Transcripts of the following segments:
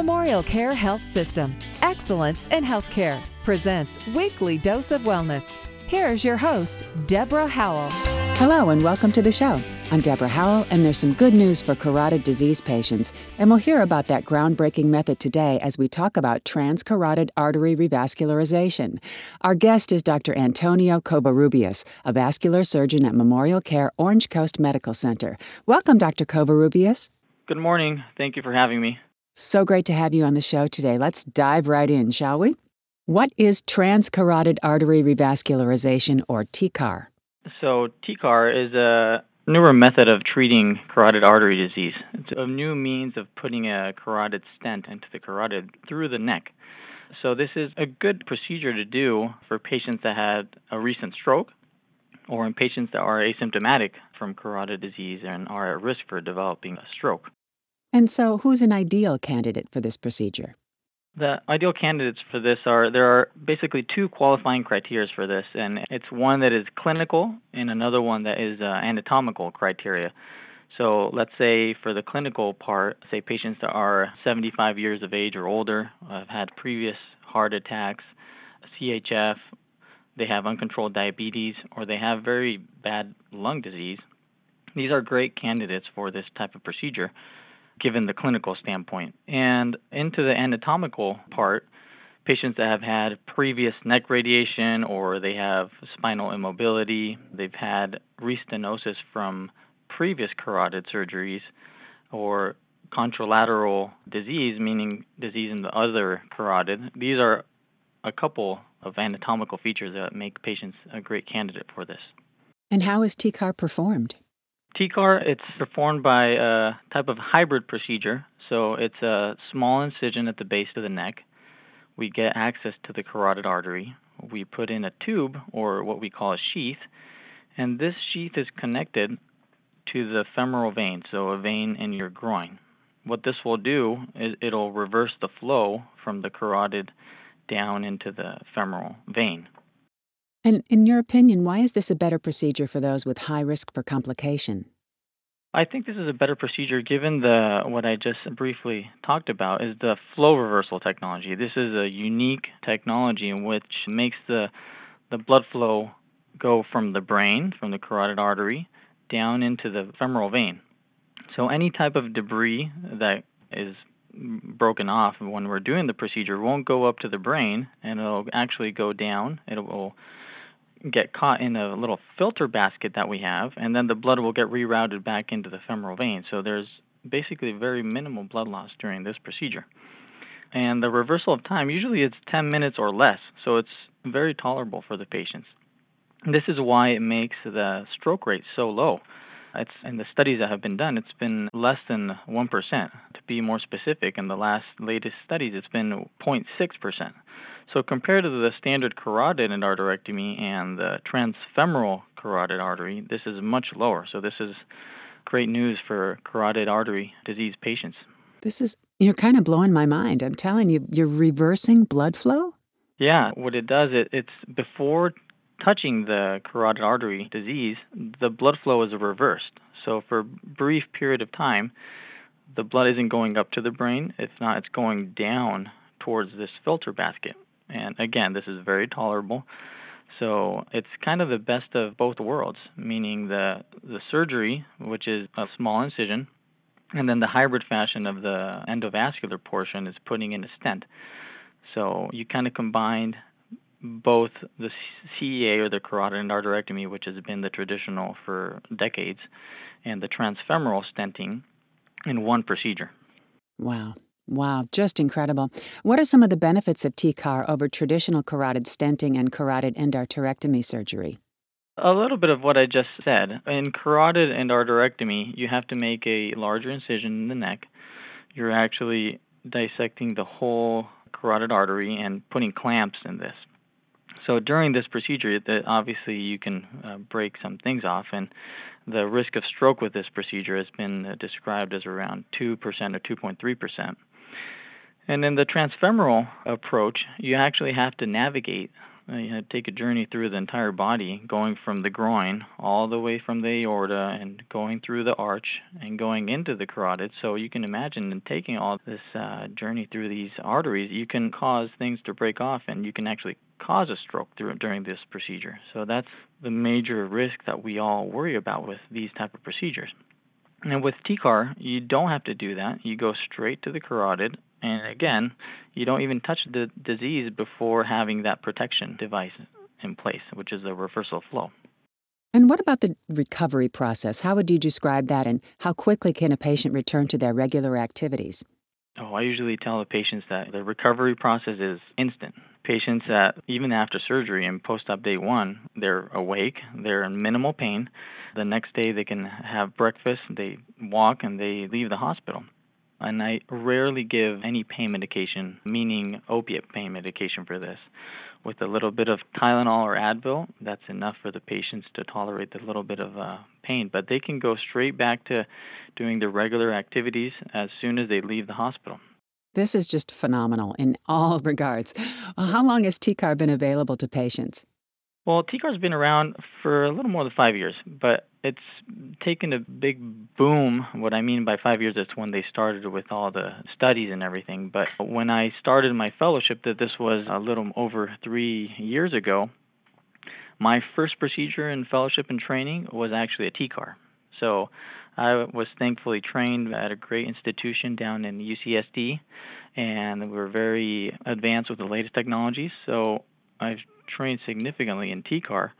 Memorial Care Health System. Excellence in Healthcare presents Weekly Dose of Wellness. Here's your host, Deborah Howell. Hello, and welcome to the show. I'm Deborah Howell, and there's some good news for carotid disease patients. And we'll hear about that groundbreaking method today as we talk about transcarotid artery revascularization. Our guest is Dr. Antonio Covarrubias, a vascular surgeon at Memorial Care Orange Coast Medical Center. Welcome, Dr. Covarrubias. Good morning. Thank you for having me. So great to have you on the show today. Let's dive right in, shall we? What is transcarotid artery revascularization, or TCAR? So, TCAR is a newer method of treating carotid artery disease. It's a new means of putting a carotid stent into the carotid through the neck. So, this is a good procedure to do for patients that had a recent stroke or in patients that are asymptomatic from carotid disease and are at risk for developing a stroke. And so, who's an ideal candidate for this procedure? The ideal candidates for this are there are basically two qualifying criteria for this, and it's one that is clinical and another one that is uh, anatomical criteria. So let's say for the clinical part, say patients that are 75 years of age or older, have had previous heart attacks, CHF, they have uncontrolled diabetes, or they have very bad lung disease. These are great candidates for this type of procedure given the clinical standpoint. And into the anatomical part, patients that have had previous neck radiation or they have spinal immobility, they've had restenosis from previous carotid surgeries, or contralateral disease, meaning disease in the other carotid. These are a couple of anatomical features that make patients a great candidate for this. And how is TCAR performed? TCAR, it's performed by a type of hybrid procedure. So it's a small incision at the base of the neck. We get access to the carotid artery. We put in a tube, or what we call a sheath, and this sheath is connected to the femoral vein, so a vein in your groin. What this will do is it'll reverse the flow from the carotid down into the femoral vein. And in your opinion, why is this a better procedure for those with high risk for complication? I think this is a better procedure given the what I just briefly talked about is the flow reversal technology. This is a unique technology which makes the the blood flow go from the brain, from the carotid artery, down into the femoral vein. So any type of debris that is broken off when we're doing the procedure won't go up to the brain and it'll actually go down. It will get caught in a little filter basket that we have, and then the blood will get rerouted back into the femoral vein. So there's basically very minimal blood loss during this procedure. And the reversal of time, usually it's 10 minutes or less, so it's very tolerable for the patients. This is why it makes the stroke rate so low. It's in the studies that have been done, it's been less than 1%. To be more specific, in the last latest studies, it's been 0.6%. So compared to the standard carotid endarterectomy and the transfemoral carotid artery, this is much lower. So this is great news for carotid artery disease patients. This is you're kind of blowing my mind. I'm telling you, you're reversing blood flow? Yeah, what it does it it's before touching the carotid artery disease, the blood flow is reversed. So for a brief period of time, the blood isn't going up to the brain. If not, it's going down towards this filter basket. And again, this is very tolerable. So it's kind of the best of both worlds, meaning the the surgery, which is a small incision, and then the hybrid fashion of the endovascular portion is putting in a stent. So you kind of combined both the CEA or the carotid endarterectomy, which has been the traditional for decades, and the transfemoral stenting in one procedure. Wow. Wow, just incredible. What are some of the benefits of TCAR over traditional carotid stenting and carotid endarterectomy surgery? A little bit of what I just said. In carotid endarterectomy, you have to make a larger incision in the neck. You're actually dissecting the whole carotid artery and putting clamps in this. So during this procedure, obviously you can uh, break some things off, and the risk of stroke with this procedure has been uh, described as around 2% or 2.3%. And in the transfemoral approach, you actually have to navigate uh, you to take a journey through the entire body, going from the groin all the way from the aorta and going through the arch and going into the carotid. So you can imagine in taking all this uh, journey through these arteries, you can cause things to break off and you can actually cause a stroke through, during this procedure. So that's the major risk that we all worry about with these type of procedures. And with TCAR, you don't have to do that. You go straight to the carotid and again, you don't even touch the disease before having that protection device in place, which is a reversal flow. And what about the recovery process? How would you describe that, and how quickly can a patient return to their regular activities? Oh, I usually tell the patients that the recovery process is instant. Patients that even after surgery and post-op day one, they're awake, they're in minimal pain. The next day they can have breakfast, they walk, and they leave the hospital and I rarely give any pain medication, meaning opiate pain medication for this. With a little bit of Tylenol or Advil, that's enough for the patients to tolerate the little bit of uh, pain. But they can go straight back to doing their regular activities as soon as they leave the hospital. This is just phenomenal in all regards. How long has TCAR been available to patients? Well, TCAR's been around for a little more than five years, but it's taken a big boom. What I mean by five years is when they started with all the studies and everything. But when I started my fellowship, that this was a little over three years ago, my first procedure in fellowship and training was actually a TCAR. So I was thankfully trained at a great institution down in UCSD, and we were very advanced with the latest technologies. So I've trained significantly in TCAR,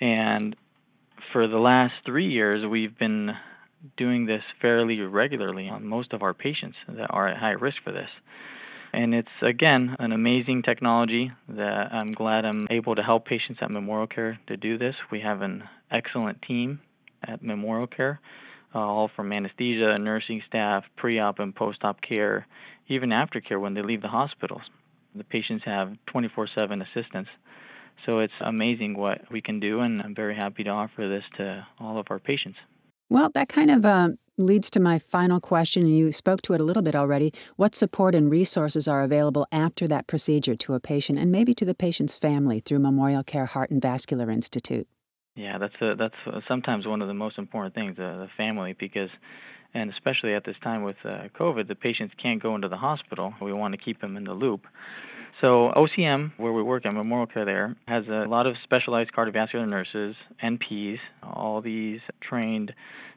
and for the last three years, we've been doing this fairly regularly on most of our patients that are at high risk for this. And it's again an amazing technology that I'm glad I'm able to help patients at Memorial Care to do this. We have an excellent team at Memorial Care, uh, all from anesthesia, nursing staff, pre op and post op care, even aftercare when they leave the hospitals. The patients have 24 7 assistance so it's amazing what we can do, and I'm very happy to offer this to all of our patients. Well, that kind of uh, leads to my final question, and you spoke to it a little bit already. What support and resources are available after that procedure to a patient and maybe to the patient's family through Memorial Care Heart and Vascular Institute? Yeah, that's a, that's sometimes one of the most important things, uh, the family, because and especially at this time with uh, COVID, the patients can't go into the hospital. We want to keep them in the loop. So OCM, where we work at Memorial Care there, has a lot of specialized cardiovascular nurses, NPs. All these trained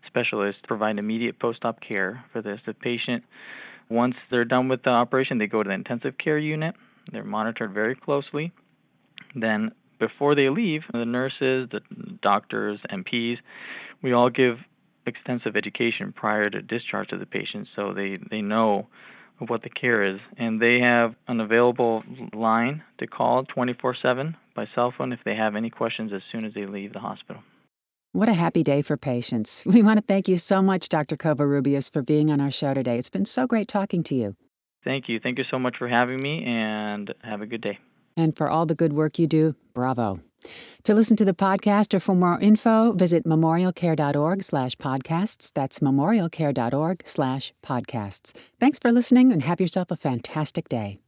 specialists provide immediate post-op care for this. The patient, once they're done with the operation, they go to the intensive care unit. They're monitored very closely. Then before they leave, the nurses, the doctors, NPs, we all give extensive education prior to discharge of the patient so they, they know what the care is. And they have an available line to call 24 7 by cell phone if they have any questions as soon as they leave the hospital. What a happy day for patients. We want to thank you so much, Dr. Covarrubias, for being on our show today. It's been so great talking to you. Thank you. Thank you so much for having me, and have a good day. And for all the good work you do, bravo. To listen to the podcast or for more info, visit memorialcare.org slash podcasts. That's memorialcare.org slash podcasts. Thanks for listening and have yourself a fantastic day.